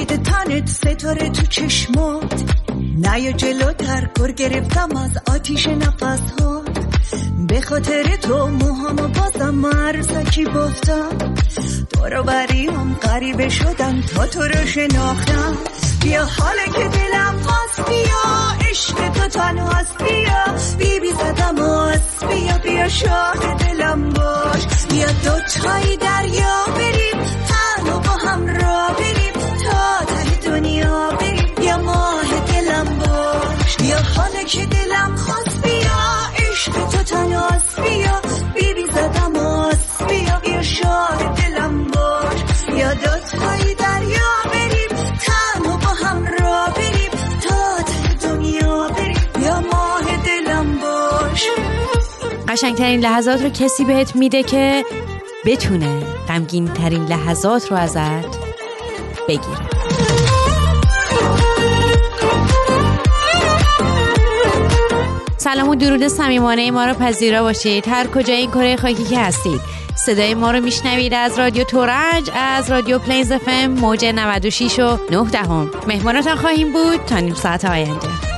خورشید تنت ستاره تو چشمات. نیا جلوتر گر گرفتم از آتیش نفس ها به خاطر تو موهامو بازم مرزکی بافتم. دارو بری هم غریبه شدن تا تو رو شناختم. بیا حالا که دلم خواست بیا عشق تو تنهاست بیا. بی بی زدم آس بیا بیا شاه دلم باش. بیا دو تایی دریا بریم. قشنگترین لحظات رو کسی بهت میده که بتونه غمگین ترین لحظات رو ازت بگیره. سلام و درود صمیمانه ما رو پذیرا باشید. هر کجای این کره خاکی که هستید. صدای ما رو میشنوید از رادیو تورنج از رادیو پلینز افم موج 96 و 9 دهم. مهمانتان خواهیم بود تا نیم ساعت آینده.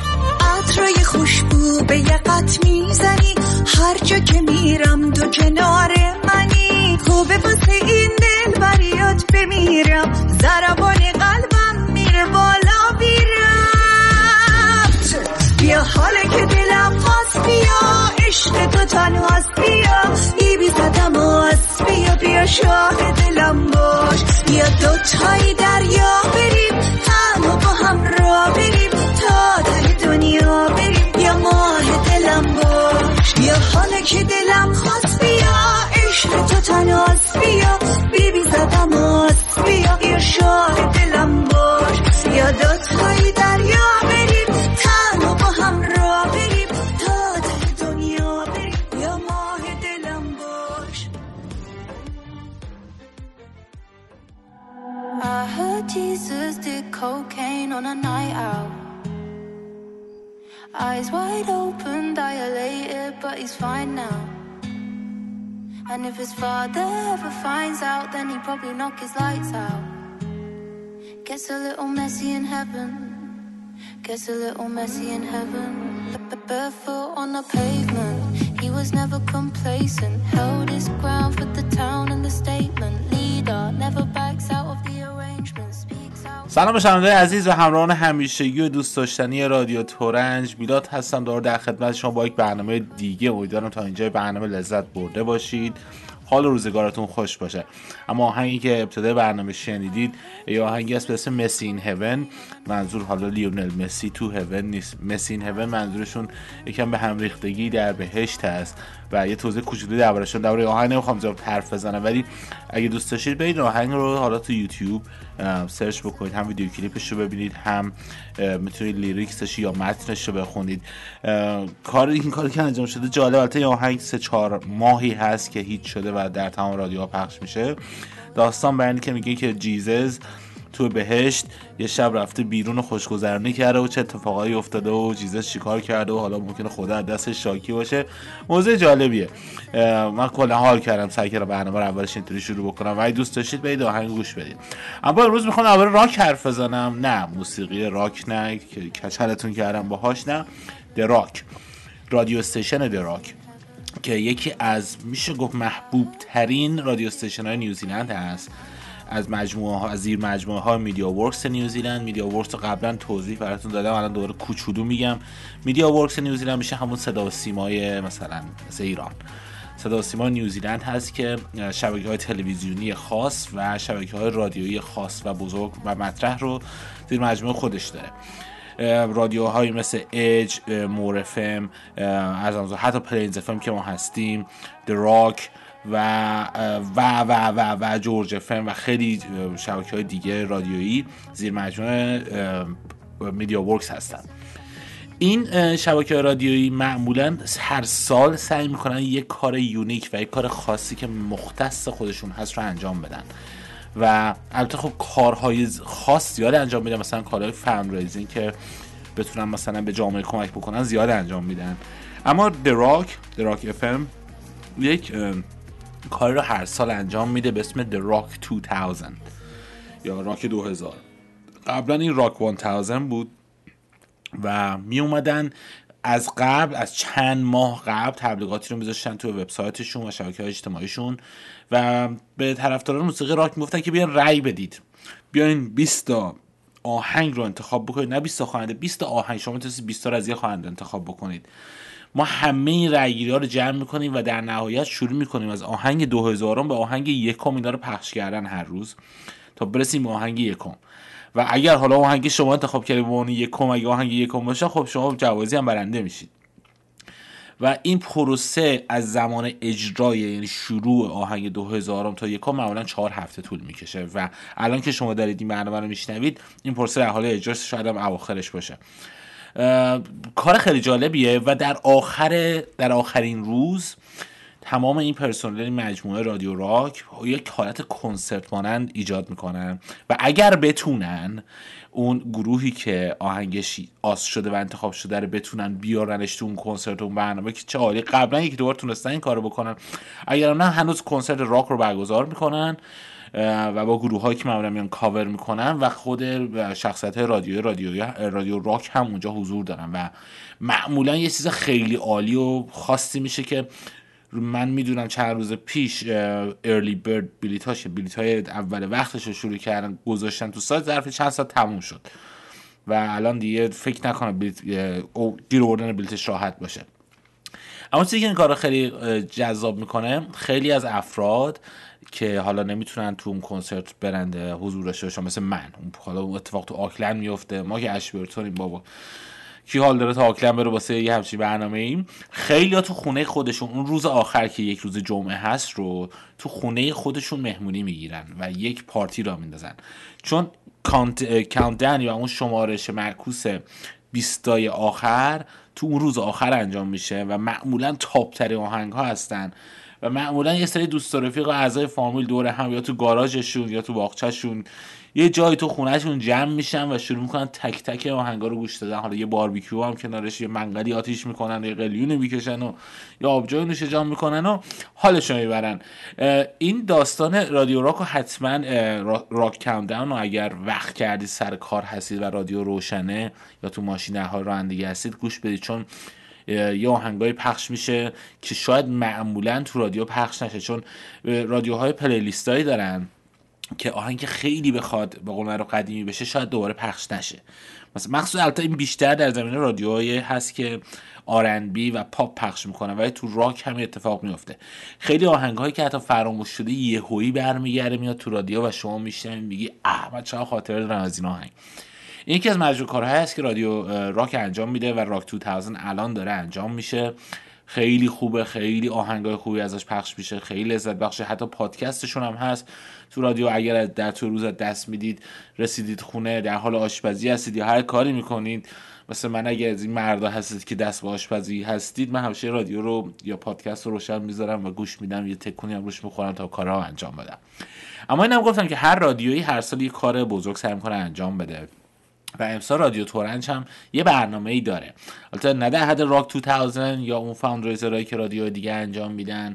عطرای خوشبو به یقت می‌زنی. هر جا که میرم تو کنار منی. خوبه واسه این دل بریات بمیرم. ضربان قلبم میره بالا بیرم. بیا حالا که دلم خواست بیا. عشق تو تنهاست بیا. ای بی زدم بیا بیا شاه دلم باش. بیا دو تایی دریا بریم تنها با هم را بریم. بیا ماه دلم باش بیا حالا که دلم خواست بیا. عشق تو تنهاست بیا. بی زدم آس بیا بیا شاه دلم باش بیا دو تایی دریا بریم. تنها با هم را بریم. تا ته دنیا بریم. بیا ماه دلم باش I heard Jesus did cocaine on a night out. Eyes wide open, dilated, but he's fine now. And if his father ever finds out, then he'd probably knock his lights out. Gets a little messy in heaven. Gets a little messy in heaven. Barefoot on the pavement. He was never complacent. Held his ground for the town and the statement. Leader never backs out of the. سلام شنونده عزیز و همراهان همیشگی و دوست داشتنی رادیو تورنج. میلاد هستم دور در خدمت شما با یک برنامه دیگه. امیدوارم تا اینجای برنامه لذت برده باشید. حال روزگارتون خوش باشه. اما آهنگی که ابتدای برنامه شنیدید یا آهنگی است به اسم مسی این هون منظور حالا لیونل مسی تو هون نیست. مسی این هون منظورشون یکم به هم ریختگی در بهشت هست و یه توضیح کوچولویی دربارشون درباره آهنگ نمی‌خوام زیاد حرف بزنم ولی اگه دوست داشتید برید آهنگ رو حالا تو یوتیوب سرچ بکنید. هم ویدیو کلیپش رو ببینید هم می‌تونید lyrics ش یا متنش رو بخونید. کار این کاری که انجام شده جالب البته آهنگ سه چهار ماهی هست که هیچ شده و در تمام رادیوها پخش میشه. داستان بیانی که میگه که Jesus تو بهشت یه شب رفته بیرون و خوشگذرانی کرده و چه اتفاقایی افتاده و Jesus چیکار کرده و حالا ممکنه خدا از دستش شاکی باشه. موضوع جالبیه. من کلا حال کردم سعی کردم برنامه رو اولش اینطوری شروع بکنم. و اگه دوست داشتید برید آهنگ گوش بدید. اما امروز می‌خوام اول راک حرف بزنم. نه موسیقی راک نه کچلتون کردم باهاش نه. The Rock radio station The Rock که یکی از میشه گفت محبوب ترین radio station های نیوزیلند هست. از مجموعه ها از زیر مجموعه های MediaWorks نیوزیلند MediaWorks قبلا توضیح براتون دادم. الان دوباره کوچولو میگم. MediaWorks نیوزیلند میشه همون صدا و سیمای مثلا مثل ایران. صدا و سیما نیوزیلند هست که شبکه های تلویزیونی خاص و شبکه های رادیویی خاص و بزرگ و مطرح رو زیر مجموعه خودش داره. رادیوهایی مثل The Edge، More FM از حتی Plains FM که ما هستیم The Rock و و و و و George FM و خیلی شبکه های دیگه رادیویی زیر مجموعه MediaWorks هستن. این شبکه رادیویی معمولا هر سال سعی می‌کنن یک کار unique و یک کار خاصی که مختص خودشون هست رو انجام بدن. و البته خب کارهای خاص زیاد انجام میدن مثلا کارهای fund که بتونن مثلا به جامعه کمک بکنن زیاد انجام میدن. اما The Rock، The Rock FM یک کاری رو هر سال انجام میده به اسم The Rock 2000 یا راک 2000 قبلا این راک 1000 بود و می اومدن از قبل از چند ماه قبل تبلیغاتی رو میذاشتن تو وبسایتشون و شبکه های اجتماعیشون و به طرفداران موسیقی راک می‌گفتن که بیان رأی بدید. بیاین 20 تا آهنگ رو انتخاب بکنید. نه 20 تا خواننده 20 تا آهنگ. شما می‌تونید 20 تا از یه خواننده انتخاب بکنید. ما همه رأیگیری ها رو جمع می‌کنیم و در نهایت شروع می‌کنیم. از آهنگ 2000 به آهنگ یکم اینا رو پخش کردن هر روز تا برسیم به آهنگ یکم. و اگر حالا آهنگ شما انتخاب کردید به عنوان یکم اگه آهنگ یکم باشه خب شما جوازی هم برنده میشید. و این پروسه از زمان اجرای یعنی شروع آهنگ 2000 تا یکم معمولا چهار هفته طول می‌کشه. و الان که شما دارید این برنامه رو میشنوید این پروسه در حال اجراست شاید هم اواخرش باشه. کار خیلی جالبیه و در آخر در آخرین روز تمام این پرسنل مجموعه رادیو راک یک حالت کنسرت مانند ایجاد می‌کنن و اگر بتونن اون گروهی که آهنگش آس شده و انتخاب شده رو بتونن بیارنش تو اون کنسرت اون برنامه که چه عالی. قبلا یک دوبار تونستن این کارو بکنن. اگر نه هنوز کنسرت راک رو برگزار می‌کنن و با گروه هایی که معمولا میان کاور می‌کنن و خود شخصیت رادیو رادیو رادیو راک هم اونجا حضور دارن. و معمولا یه چیز خیلی عالی و خاصی میشه که من می‌دونم چند روز پیش ارلی برد بلیت هاش بلیت های اول وقتش رو شروع کردن گذاشتن تو سایت ظرف چند ساعت تموم شد. و الان دیگه فکر نکنم بلیت گیر آوردن بلیتش راحت باشه. اما چیزی که این کار خیلی جذاب می‌کنه خیلی از افراد که حالا نمی‌تونن تو اون کنسرت برنده حضور داشته باشن مثل من حالا اتفاق تو آکلند میفته ما که اشبرتونیم بابا. کی حال داره تا آکلند بره واسه یه همچین برنامه ایم؟ خیلی تو خونه خودشون اون روز آخر که یک روز جمعه هست رو تو خونه خودشون مهمونی می‌گیرن و یک پارتی را میندازن. چون کانت یا اون شمارش معکوس بیستای آخر تو اون روز آخر انجام میشه و معمولا تاپ ترین آهنگ ها هستن. و معمولا یه سری دوست رفیق و اعضای فامیل دور هم یا تو گاراژشون یا تو باغچهشون یه جایی تو خونهشون جمع میشن و شروع می‌کنن تک تک آهنگا رو گوش دادن. حالا یه باربیکیو هم کنارش یه منقلی آتیش می‌کنن یه قلیون می‌کشن و یا آبجوی نوش می‌کنن و حالشون می‌برن. این داستان رادیو راک و حتما راک کاونتداون و اگر وقت کردی سر کار هستید و رادیو روشنه یا تو ماشین حال رانندگی هستید گوش بدید. چون یه آهنگای پخش میشه که شاید معمولا تو رادیو پخش نشه چون رادیوهای پلیلیستایی دارن که آهنگ خیلی بخواد به قول رو قدیمی بشه شاید دوباره پخش نشه. مثلا مخصوصا البته این بیشتر در زمینه رادیوهایی هست که آرنبی و پاپ پخش می‌کنن ولی تو راک هم اتفاق میفته خیلی آهنگ هایی که حتی فراموش شده یهویی برمیگرده میاد تو رادیو و شما میشنوید میگی احمد چقدر خاطره دارم از این آهنگ. این یکی از مجموع کارهایی است که رادیو راک انجام میده و راک 2000 الان داره انجام میشه. خیلی خوبه خیلی آهنگای خوبی ازش پخش میشه خیلی لذت بخشه حتی پادکستشون هم هست. تو رادیو اگر در تو روز دست می‌دید رسیدید خونه در حال آشپزی هستید یا هر کاری می‌کنید مثل من اگر از این مردا هستید که دست به آشپزی هستید من همیشه رادیو رو یا پادکست رو روشن می‌ذارم و گوش میدم یه تکونی هم روش می‌خورم تا کارها انجام بدم. اما اینم گفتم که هر رادیویی هر سال یه کار بزرگ سعی می‌کنه انجام بده. و امسال رادیو تورنج هم یه برنامه ای داره. البته نه در حد راک 2000 یا اون fundraiser هایی که رادیو دیگه انجام میدن.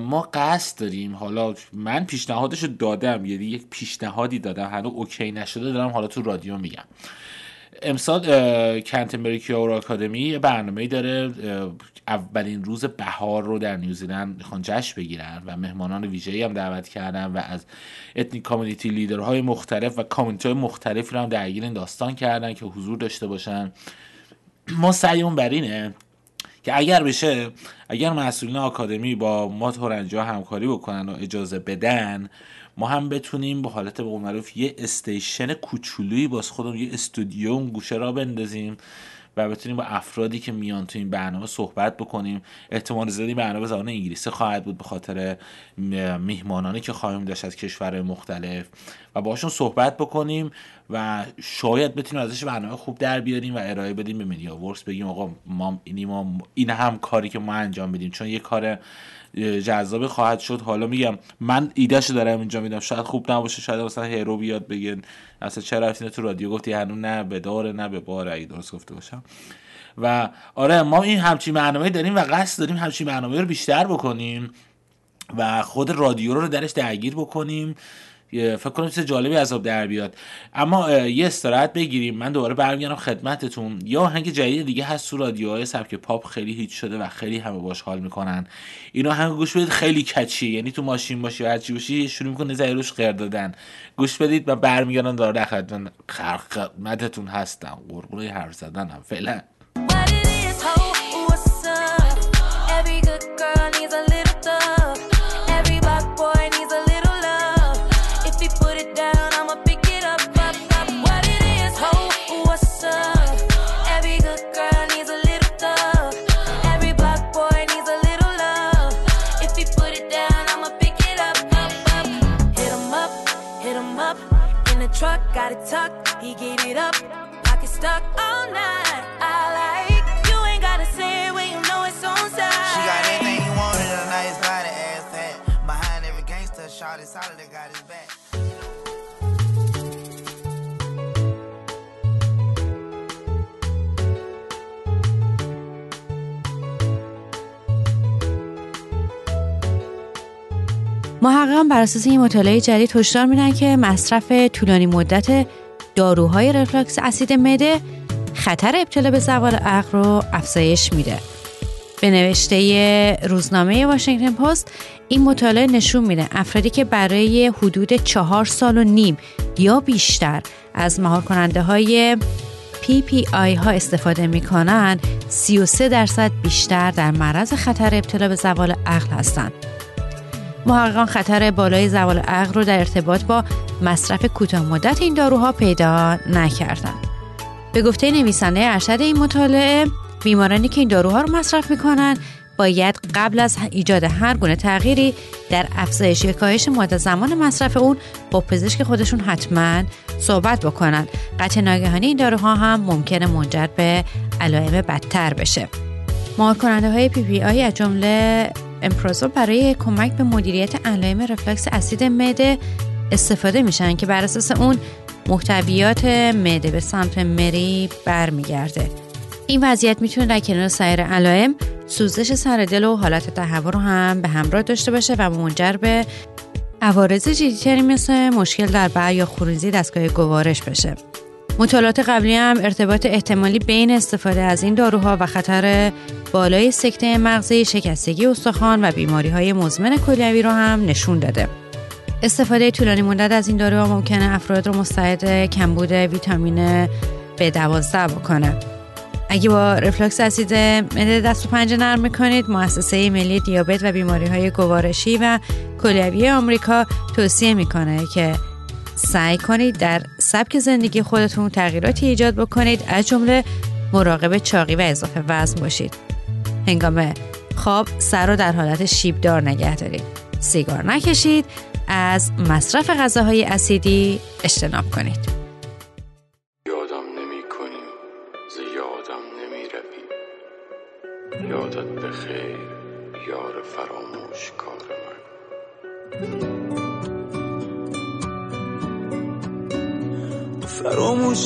ما قصد داریم حالا من پیشنهادش رو دادم یعنی یک پیشنهادی دادم. هنوز OK نشده دارم حالا تو رادیو میگم. امسال Canterbury کیور Academy برنامه داره اولین روز بهار رو در نیوزیلند می‌خوان جشن بگیرن و مهمانان ویژه‌ای هم دعوت کردن و از ethnic community leader های مختلف و community مختلفی رو هم درگیر این داستان کردن که حضور داشته باشن. ما سعیمون بر اینه که اگر بشه اگر مسئولین آکادمی با ما تورنجا همکاری بکنن و اجازه بدن ما هم بتونیم به حالت به معروف یه استیشن کوچولویی باز خودمون یه استودیو گوشه را بندازیم و بتونیم با افرادی که میان تو این برنامه صحبت بکنیم. احتمال زیادی برنامه زبان انگلیسی خواهد بود به خاطر میهمانانی که خواهیم داشت از کشورهای مختلف. و باشون صحبت بکنیم و شاید بتونیم ازش برنامه خوب در بیاریم و ارائه بدیم به MediaWorks بگیم آقا ما این هم کاری که ما انجام بدیم. چون یه کار جذابی خواهد شد. حالا میگم من ایدهشو دارم اینجا میدم. شاید خوب نباشه شاید مثلا هیرو بیاد بگن اصلا چرا رفتین تو رادیو؟ گفتی هنوز نه به داره نه به بار اگه درست گفته باشم. و آره ما این همچین برنامه داریم و قصد داریم همچین برنامه رو بیشتر بکنیم و خود رادیو رو درش درگیر بکنیم. فکر کنم چیز جالبی از در بیاد. اما یه استراحت بگیریم. من دوباره برمیگردم خدمتتون. یا آهنگ جدید دیگه هست تو رادیوهای سبک پاپ خیلی هیچ شده و خیلی همه باش حال می‌کنن. اینا هم گوش بدید خیلی کچی. یعنی تو ماشین باشی و هرچی باشی شروع می‌کنه زیروش غیر دادن. گوش بدید و برمیگردن داره خدمتتون هستم. قرقوره حرف زدنم. فعلا. tuck, he get it up. pocket stuck all night. I like you ain't gotta say it when you know it's on side. She got everything you wanted—a nice body, ass hat. Behind every gangster, shot is solid, got his back. محققان بر اساس این مطالعه جدید هشدار میدن که مصرف طولانی مدت داروهای رفلاکس اسید مده خطر ابتلا به زوال عقل رو افزایش میده به نوشته روزنامه واشنگتن پست این مطالعه نشون میده افرادی که برای حدود چهار سال و نیم یا بیشتر از مهار کننده های آی ها استفاده می‌کنن 33 درصد بیشتر در معرض خطر ابتلا به زوال عقل هستند. محققان خطر بالای زوال عقل رو در ارتباط با مصرف کوتاه مدت این داروها پیدا نکردند. به گفته نویسنده ارشد این مطالعه بیمارانی که این داروها رو مصرف می‌کنن باید قبل از ایجاد هر گونه تغییری در افزایش یا کاهش مدت زمان مصرف اون با پزشک خودشون حتما صحبت بکنن قطع ناگهانی این داروها هم ممکنه منجر به علائم بدتر بشه مهار کننده های PPI از جمله امپرازول برای کمک به مدیریت علائم ریفلاکس اسید معده استفاده میشن که بر اساس اون محتویات معده به سمت مری برمیگرده. این وضعیت می‌تونه در کنار سایر علائم سوزش سر دل و حالت تهوع رو هم به همراه داشته باشه و منجر به عوارض جدیتری مثل مشکل در بلع یا خونریزی دستگاه گوارش بشه. مطالعات قبلی هم ارتباط احتمالی بین استفاده از این داروها و خطر بالای سکته مغزی، شکستگی استخوان و بیماری های مزمن کلیوی رو هم نشون داده. استفاده طولانی مدت از این داروها ممکنه افراد رو مستعد کمبود ویتامین B12 بکنه. اگه با رفلکس اسید معده دست و پنجه نرم می‌کنید مؤسسه ملی دیابت و بیماری های گوارشی و کلیوی آمریکا توصیه می‌کنه که سعی کنید در سبک زندگی خودتون تغییراتی ایجاد بکنید. از جمله مراقب چاقی و اضافه وزن باشید. هنگام خواب سر رو در حالت شیبدار نگه دارید. سیگار نکشید. از مصرف غذاهای اسیدی اجتناب کنید.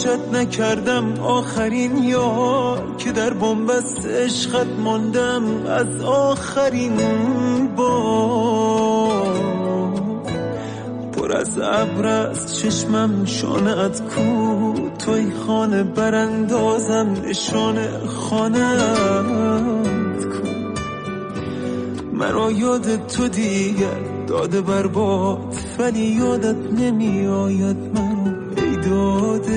فراموشت نکردم آخرین یار که در بنبست عشقت ماندم از آخرین بار پر از ابر از چشمم شانت کو توی خانه براندازم نشان خانه مرا یاد تو دیگر داده برباد ولی یادت نمی آید من. داد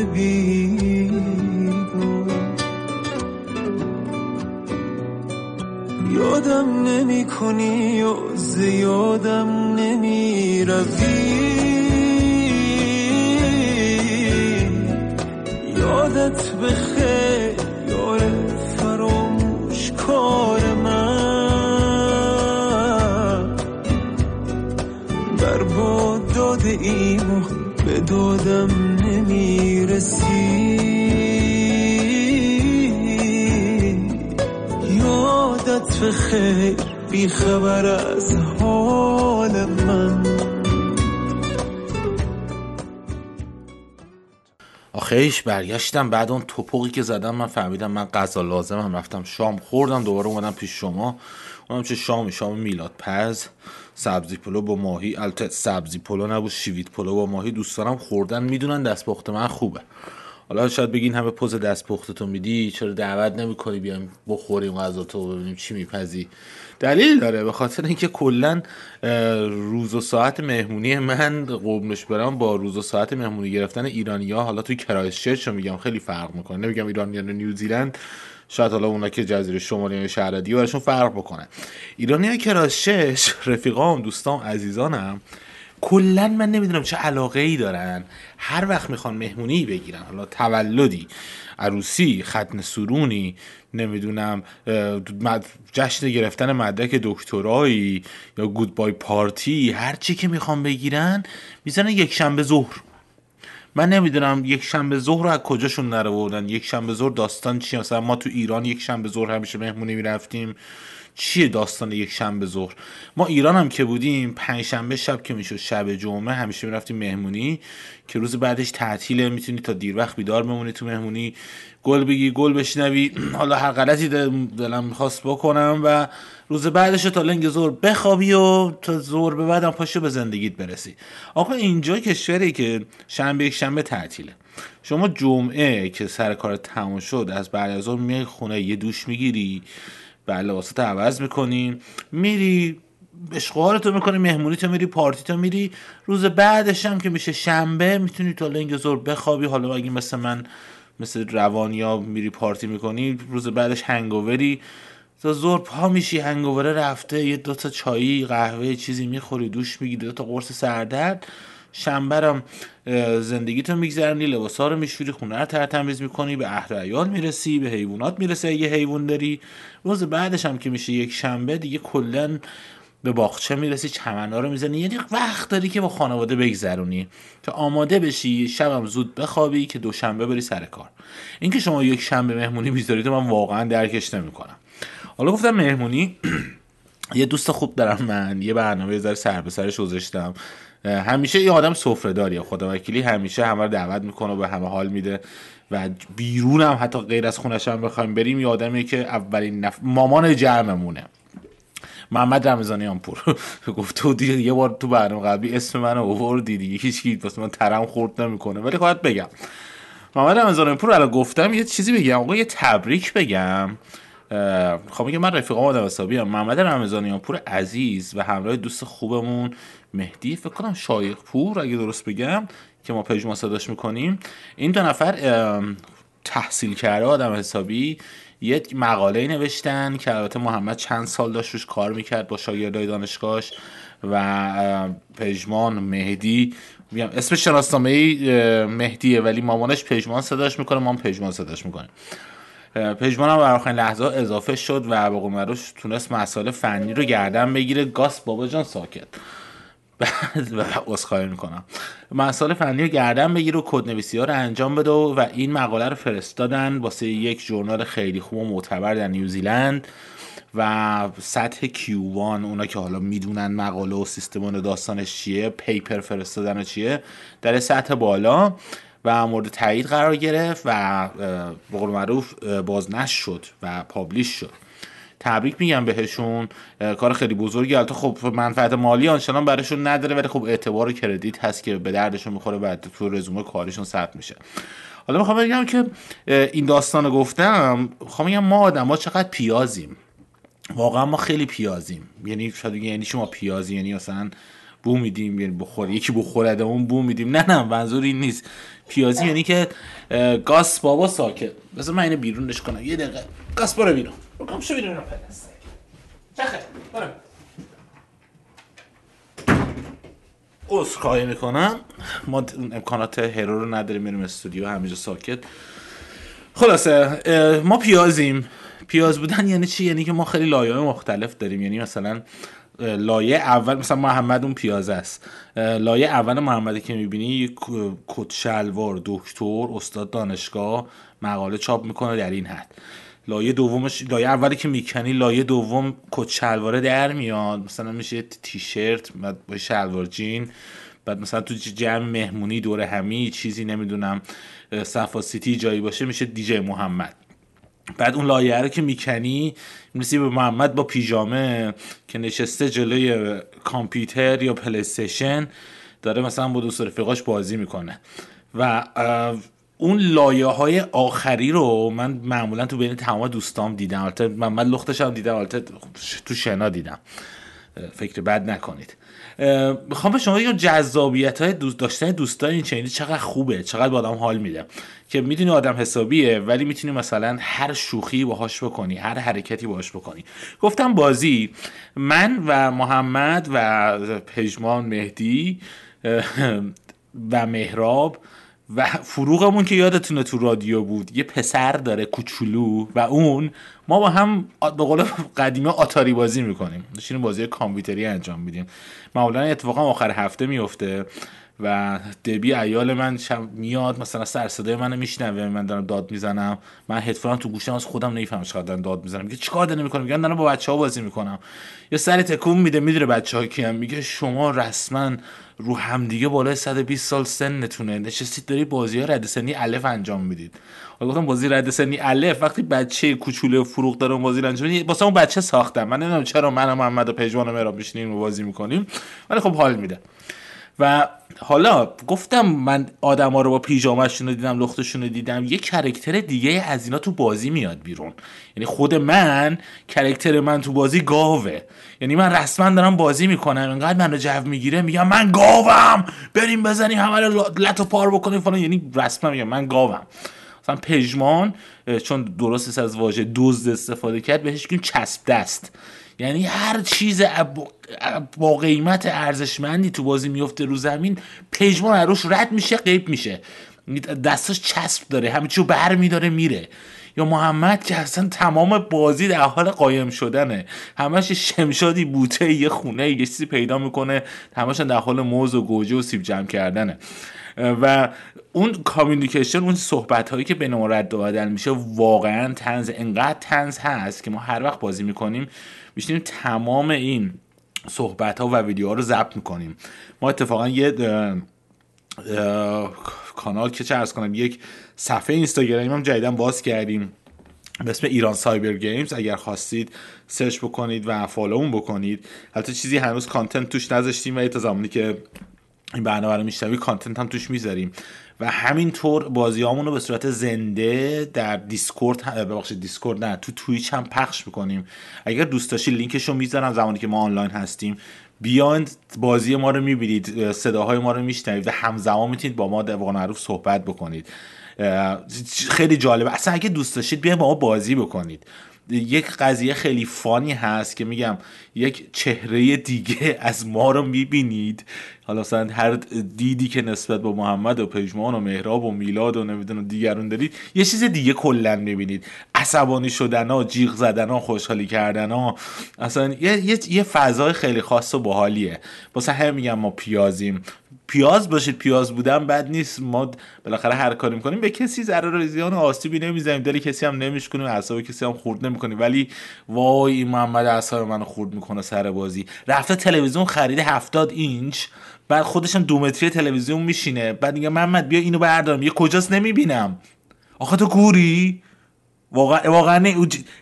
یادم نمی کنی و زیادم نمی روی. یادت بخیر یار فراموش کار من. برباد داده ایم به دادم نمی برسی یادت به خیر بی خبر از حال من. آخیش برگشتم بعد اون توپقی که زدم من فهمیدم من غذا لازمم. رفتم شام خوردم دوباره اومدم پیش شما. اونم چه شامی شام میلاد پز سبزی پلو با ماهی البته سبزی پلو نبود شوید پلو با ماهی دوستانم خوردن می‌دونن دستپخت من خوبه. حالا شاید بگین همش پز دستپختتو میدی چرا دعوت نمی‌کنی بیایم بخوریم غذا تو ببینیم چی میپزی؟ دلیل داره به خاطر اینکه کلا روز و ساعت مهمونی من قربونش برم با روز و ساعت مهمونی گرفتن ایرانیا حالا توی کرایستچرچ میگم خیلی فرق می‌کنه. نمیگم ایرانیا نیوزیلند شاید حالا اونا که جزیره شمالی یا شهر دیگه براشون فرق بکنه. ایرانی های کراشش رفیقام دوستام عزیزانم کلا من نمی‌دونم چه علاقه ای دارن. هر وقت می‌خوان مهمونی بگیرن حالا تولدی عروسی ختن سرونی نمی‌دونم جشن گرفتن مدرک دکترایی یا گودبای پارتی هر چی که می‌خوان بگیرن می‌زنن یک شنبه ظهر. من نمی‌دونم یک شنبه ظهر از کجاشون نره یک شنبه ظهر داستان چیه؟ مثلا ما تو ایران یک شنبه ظهر همیشه مهمونی می‌رفتیم. چیه داستان یک شنبه ظهر؟ ما ایران هم که بودیم پنج شنبه شب که می‌شد شب جمعه همیشه می‌رفتیم مهمونی که روز بعدش تعطیله می‌تونی تا دیر وقت بیدار بمونی تو مهمونی. گل بگی گل بشنوی. حالا هر غلطی دلم می‌خواست بکنم و روز بعدش تا لنگ زور بخوابی و تا زور به بعدم پاشو به زندگیت برسی. آقا اینجا کشوری که شنبه یک شنبه تعطیله. شما جمعه که سر کار تموم شد از بعد از میای خونه یه دوش می‌گیری. بله لباسات عوض می‌کنی. میری اشغالتو می‌کنی مهمونی تو میری پارتی تو میری. روز بعدش هم که میشه شنبه می‌تونی تا لنگ زور بخوابی. حالا اگه مثل من مثل روانیا میری پارتی می‌کنی روز بعدش هنگووری تا زور پا میشی هنگووره رفته یه دوتا چایی قهوه چیزی می‌خوری دوش می‌گیری دوتا قرص سردرد. شنبرم زندگیتو میگذرنی لباسا رو میشوری خونه رو ترتمیز می‌کنی به اهل عیال می‌رسی به حیوانات می‌رسی اگه حیوان داری. روز بعدش هم که میشه یک شنبه دیگه کلا به باغچه می‌رسی چمنا رو می‌زنی. یعنی وقت داری که با خانواده بگذرونی. تا آماده بشی شبم زود بخوابی که دوشنبه بری سر کار. اینکه شما یک شنبه مهمونی می‌ذارید من واقعا درکش نمی‌کنم. حالا گفتم مهمونی یه دوست خوب دارم من. یه برنامه ذره سر به سرش گذاشتم. همیشه یه آدم سفره داری خدا وکیلی همیشه همه رو دعوت می‌کنه و به همه حال میده و بیرون هم حتی غیر از خونش هم بخوایم بریم یه آدمی که اولین نف... مامان جمعمونه. محمد رمضانیان پور گفت تو دیگه یه بار تو برنامه قبلی اسم من آوردی دیگه. هیچ کی واسه من ترم خورد نمی‌کنه. ولی خواهد بگم. محمد رمضانیان پور الان گفتم یه چیزی بگم. آقا یه تبریک بگم. خب میگه من رفیق آدم حسابی هم محمد رمضانیان پور عزیز و همراه دوست خوبمون مهدی. فکر کنم شایق پور اگه درست بگم که ما پژما صداش می‌کنیم. این دو نفر تحصیل کرده آدم حسابی یک مقاله نوشتن که البته محمد چند سال داشت روش کار می‌کرد با شاگردای دانشگاهش و پژمان مهدی. میگم اسم شناسنامه مهدیه ولی مامانش پژمان صداش می‌کنه ما پژمان صداش می‌کنه. پژمان هم در آخرین لحظه اضافه شد و قول تونست مسائل فنی رو گردن بگیره. گاس بابا جان ساکت. و عذرخواهی می‌کنم. مسائل فنی رو گردن بگیر و نویسی ها رو انجام بده و این مقاله رو فرستادن واسه یک ژورنال خیلی خوب و معتبر در نیوزیلند و سطح کیوان. اونا که حالا می‌دونن مقاله و سیستمان داستانش چیه پیپر فرستادن چیه در سطح بالا. و مورد تایید قرار گرفت و به قول معروف بازنشر شد و پابلیش شد. تبریک میگم بهشون. کار خیلی بزرگی. البته خب منفعت مالی آنچنان براشون نداره ولی خب اعتبار و کردیت هست که به دردشون می‌خوره و تو رزومه کارشون ثبت میشه. حالا می‌خوام بگم که این داستان گفتم. می‌خوام بگم ما آدم ها چقدر پیازیم. واقعا ما خیلی پیازیم. یعنی شاید یعنی شما پیازی یعنی مثلا بو میدیم یعنی بخور یکی بخوره اون بو میدیم. نه نه منظور این نیست. پیازی یعنی که گاس بابا ساکت. بذار من اینو بیرونش کنم. یه دقیقه. گاس برو بیرون. بکن شو بیرون. چخه برو. خواهی می‌کنم. ما امکانات هرو رو نداریم میریم استودیو همینجا ساکت. خلاصه ما پیازیم. پیاز بودن یعنی چی؟ یعنی که ما خیلی لایه مختلف داریم. یعنی مثلا لایه اول مثلا محمد اون پیازه است. لایه اول محمدی که می‌بینی کت شلوار دکتر استاد دانشگاه مقاله چاپ می‌کنه در این حد. لایه دومش لایه اولی که می‌کنی لایه دوم کت شلواره در میاد. مثلا میشه تیشرت با شلوار جین بعد مثلا تو جمع مهمونی دور همی چیزی نمی‌دونم صفا سیتی جایی باشه میشه دیجی محمد. بعد اون لایه رو که می‌کنی می‌رسی به محمد با پیژامه که نشسته جلوی کامپیوتر یا پلیستیشن داره مثلا با دوست رفیقاش بازی می‌کنه. و اون لایه های آخری رو من معمولا تو بین تمام دوستام دیدم. البته من, من لختش هم دیدم البته تو شنا دیدم. فکر بد نکنید. می‌خوام به شما یه جذابیت های دوست داشتن دوستان این چنینی چقدر خوبه چقدر با آدم حال میده. که می‌دونی آدم حسابیه ولی می‌تونی مثلا هر شوخی باهاش بکنی هر حرکتی باهاش بکنی. گفتم بازی من و محمد و پژمان مهدی و مهراب و فروغمون که یادتونه تو رادیو بود یه پسر داره کوچولو و اون ما با هم به قول قدیمه آتاری بازی می‌کنیم. داشتیم بازی کامپیوتری انجام میدیم. معمولا اتفاقا آخر هفته میفته و دبی ایال من شم میاد مثلا سر صدای منو میشنوه من دارم داد می‌زنم. من هدفونم تو گوشم از خودم نمی‌فهمم چقدر دارم داد می‌زنم. میگه چیکار دارم می‌کنم میگم دارم با بچه ها بازی می‌کنم. یا سر تکون میده می‌دونه بچه ها کیم. میگه شما رسما رو همدیگه بالای 120 سال سنتونه. نشستید داری بازی ها رد سنی الف انجام می‌دید. گفتم بازی رد سنی الف. وقتی بچه کوچوله فروغ داره بازی انجام میده واسه اون بچه ساختم. من نمی‌دونم چرا من و محمد و پژمان و مراب میشینیم بازی می‌کنیم. ولی خب حال میده. و حالا گفتم من آدما رو با پیژامشون رو دیدم لختشون رو دیدم یه کرکتر دیگه از اینا تو بازی میاد بیرون. یعنی خود من کرکتر من تو بازی گاوه. یعنی من رسما دارم بازی می‌کنم انقدر منو جو می‌گیره میگم من گاوم! بریم بزنیم همه رو لط و پار بکنیم فلان. یعنی رسما میگم من گاوم. مثلا پژمان چون درست از واژه دزد استفاده کرد بهش چسب دست. یعنی هر چیز با قیمت ارزشمندی تو بازی میفته رو زمین پژمان روش رد میشه قیب میشه. دستاش چسب داره همه چیو بر میداره میره. یا محمد که اصلا تمام بازی در حال قایم شدنه. همش شمشادی بوته یه خونه یه چیزی پیدا می‌کنه. همش در حال موز و گوجه و سیب جمع کردنه. و اون کامیونیکیشن اون صحبت هایی که بین ما رد و بدل میشه واقعا تنز انقدر تنز هست که ما هر وقت بازی می‌کنیم میشینیم تمام این صحبت ها و ویدیوها رو ضبط می‌کنیم. ما اتفاقا یه کانال که چه عرض کنم یک صفحه اینستاگرامی هم جدیدا باز کردیم. به اسم Iran Cyber Games. اگر خواستید search بکنید و follow مون بکنید. البته چیزی هنوز content توش نذاشتیم و تا زمانی که این برنامه رو میشنوی content هم توش می‌ذاریم. و همینطور بازی رو به صورت زنده در Discord ببخشید Discord نه تو Twitch هم پخش می‌کنیم. اگر دوست داشتید لینکش رو می‌ذارم زمانی که ما آنلاین هستیم. بیاند بازی ما رو می‌بینید صداهای ما رو میشنوید و همزمان می‌تونید با ما در معروف صحبت بکنید. خیلی جالبه اصلا اگه دوست داشتید بیاید با ما بازی بکنید. یک قضیه خیلی فانی هست که میگم یک چهره دیگه از ما رو می‌بینید. حالا مثلا هر دیدی که نسبت با محمد و پژمان و مهراب و میلاد و نمی‌دونم دیگرون دارید یه چیز دیگه کلا می‌بینید. عصبانی شدن ها جیغ زدن ها خوشحالی کردن ها اصلا یه, یه،, یه فضای خیلی خاص و باحالیه. واسه هم میگم ما پیازیم. پیاز باشید پیاز بودن بد نیست. ما بالاخره هر کاری می‌کنیم. به کسی ضرر ریزیان و آسیبی نمی‌زنیم. دل کسی هم نمیشکنیم اعصاب کسی هم خورد نمی‌کنیم ولی وای این محمد اعصاب منو خورد می‌کنه سر بازی. رفته تلویزیون خرید 70 اینچ. بعد خودش دو متری تلویزیون میشینه. بعد میگه محمد بیا اینو بردارم. یه کجاست؟ نمی‌بینم. آخه تو گوری؟ واقعا واقعا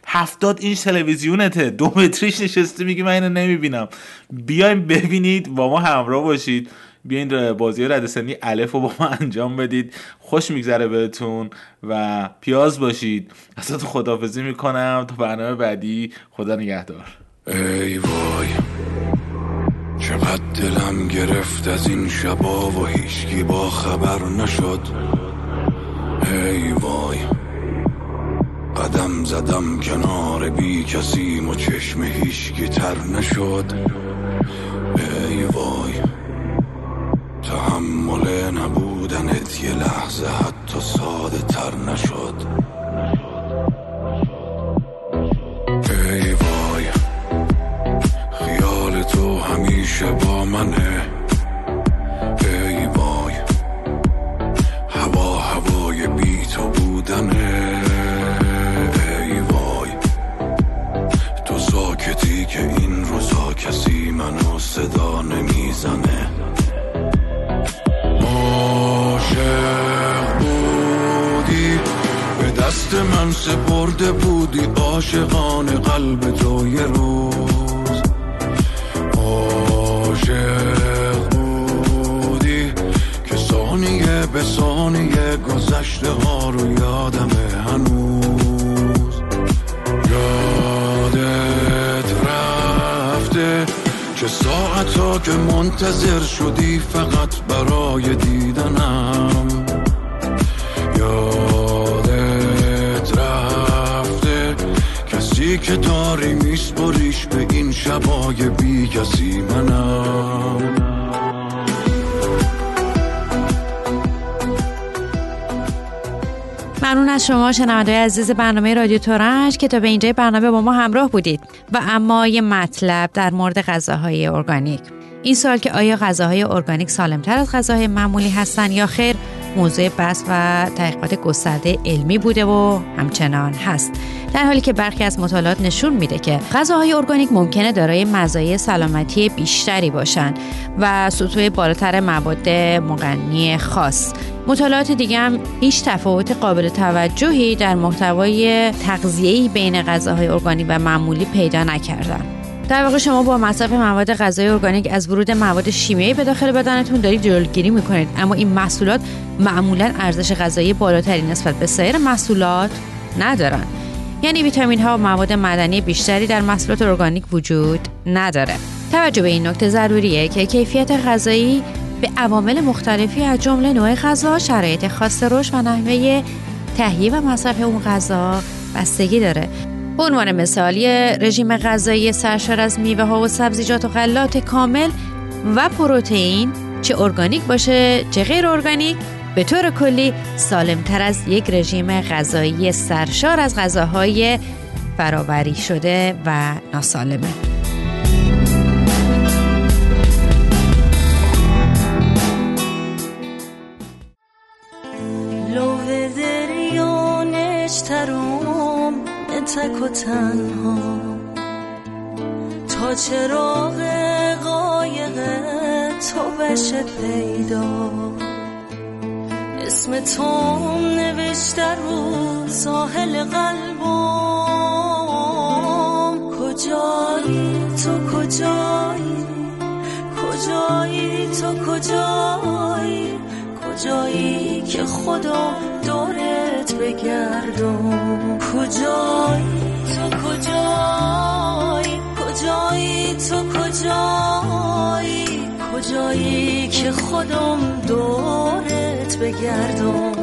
هفتاد اینچ تلویزیونته. دو متریش نشسته میگه من اینو نمی‌بینم. بیایم ببینید با ما همراه باشید. بیاین بازی رد سنی الف رو با ما انجام بدید. خوش میگذره بهتون و پیاز باشید. تو خدافزی می‌کنم. تا برنامه بعدی خدا نگهدار. ای وای چقدر دلم گرفت از این شبا و هیچکی با خبر نشد. ای وای. قدم زدم کنار بی کسی و چشم هیچکی تر نشد. ای وای تحمل نبودنت یه لحظه. فقط برای دیدنم. یادت رفته کسی که داری میسپریش به این شبای بی کسی منم. ممنون از شما شنونده عزیز برنامه رادیو تورنج که تا به اینجای برنامه با ما همراه بودید و اما یه مطلب در مورد غذاهای ارگانیک. این سال که آیا غذاهای ارگانیک سالمتر از غذاهای معمولی هستن یا خیر موضوع بحث و تحقیقات گسترده علمی بوده و همچنان هست. در حالی که برخی از مطالعات نشون میده که غذاهای ارگانیک ممکنه دارای مزایای سلامتی بیشتری باشن و سطوح بالاتر مواد مغنی خاص. مطالعات دیگه هم هیچ تفاوت قابل توجهی در محتوای تغذیه‌ای بین غذاهای ارگانیک و معمولی پیدا نکردن. در واقع شما با مصرف مواد غذایی ارگانیک از ورود مواد شیمیایی به داخل بدنتون دارید جلوگیری می‌کنید. اما این محصولات معمولا ارزش غذایی بالاتری نسبت به سایر محصولات ندارن. یعنی ویتامین ها و مواد معدنی بیشتری در محصولات ارگانیک وجود نداره. توجه به این نکته ضروریه که کیفیت غذایی به عوامل مختلفی از جمله نوع غذا، شرایط خاص رشد و نحوه تهیه و مصرف اون غذا بستگی داره. به عنوان مثالی رژیم غذایی سرشار از میوه ها و سبزیجات و غلات کامل و پروتئین چه ارگانیک باشه چه غیر ارگانیک به طور کلی سالمتر از یک رژیم غذایی سرشار از غذاهای فراوری شده و ناسالمه. تک و تنها. تا چراغ قایق تو بشه پیدا. اسم تو نوشته رو ساحل قلبم. کجایی تو کجایی؟ کجایی تو کجایی؟ کجایی که خدا بگردم. کجایی تو کجایی کجایی تو کجایی کجایی که خودم دورت بگردم؟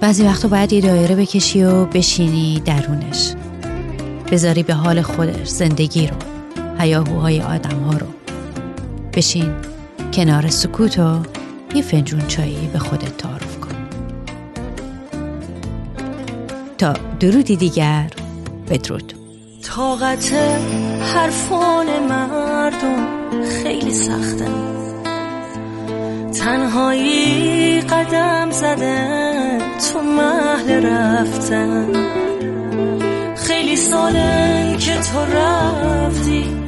بعضی وقتا باید یه دایره بکشی و بشینی درونش. بذاری به حال خودش زندگی رو هیاهوهای آدم ها رو. بشین کنار سکوت و یه فنجون چایی به خودت تعارف کن. تا درودی دیگر بدرود. طاقت حرفان مردم خیلی سخته. تنهایی قدم زدن تو محل رفتن. خیلی سالن که تو رفتی.